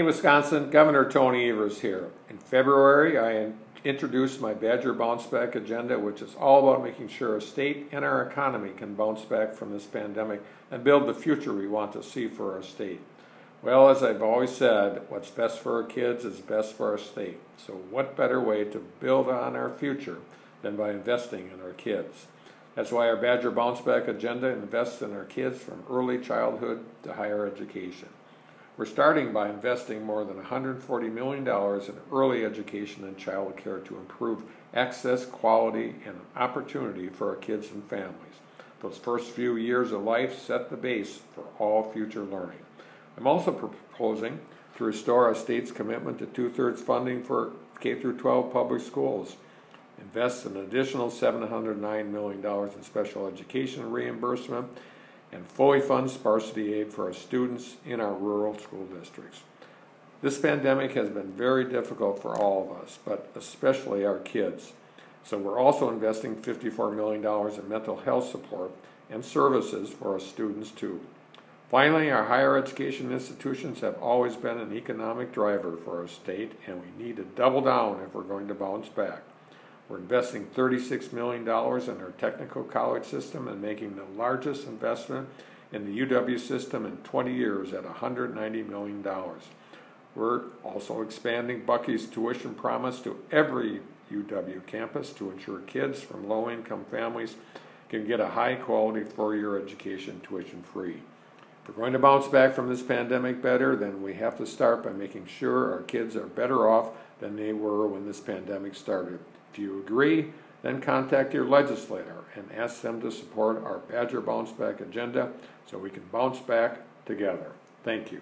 In Wisconsin, Governor Tony Evers here. In February, I introduced my Badger Bounce Back agenda, which is all about making sure our state and our economy can bounce back from this pandemic and build the future we want to see for our state. Well, as I've always said, what's best for our kids is best for our state. So, what better way to build on our future than by investing in our kids? That's why our Badger Bounce Back agenda invests in our kids from early childhood to higher education. We're starting by investing more than $140 million in early education and child care to improve access, quality, and opportunity for our kids and families. Those first few years of life set the base for all future learning. I'm also proposing to restore our state's commitment to two-thirds funding for K through 12 public schools, invest an additional $709 million in special education reimbursement, and fully fund sparsity aid for our students in our rural school districts. This pandemic has been very difficult for all of us, but especially our kids. So we're also investing $54 million in mental health support and services for our students too. Finally, our higher education institutions have always been an economic driver for our state, and we need to double down if we're going to bounce back. We're investing $36 million in our technical college system and making the largest investment in the UW system in 20 years at $190 million. We're also expanding Bucky's tuition promise to every UW campus to ensure kids from low income families can get a high quality four year education tuition free. We're going to bounce back from this pandemic better, then we have to start by making sure our kids are better off than they were when this pandemic started. If you agree, then contact your legislator and ask them to support our Badger Bounce Back agenda so we can bounce back together. Thank you.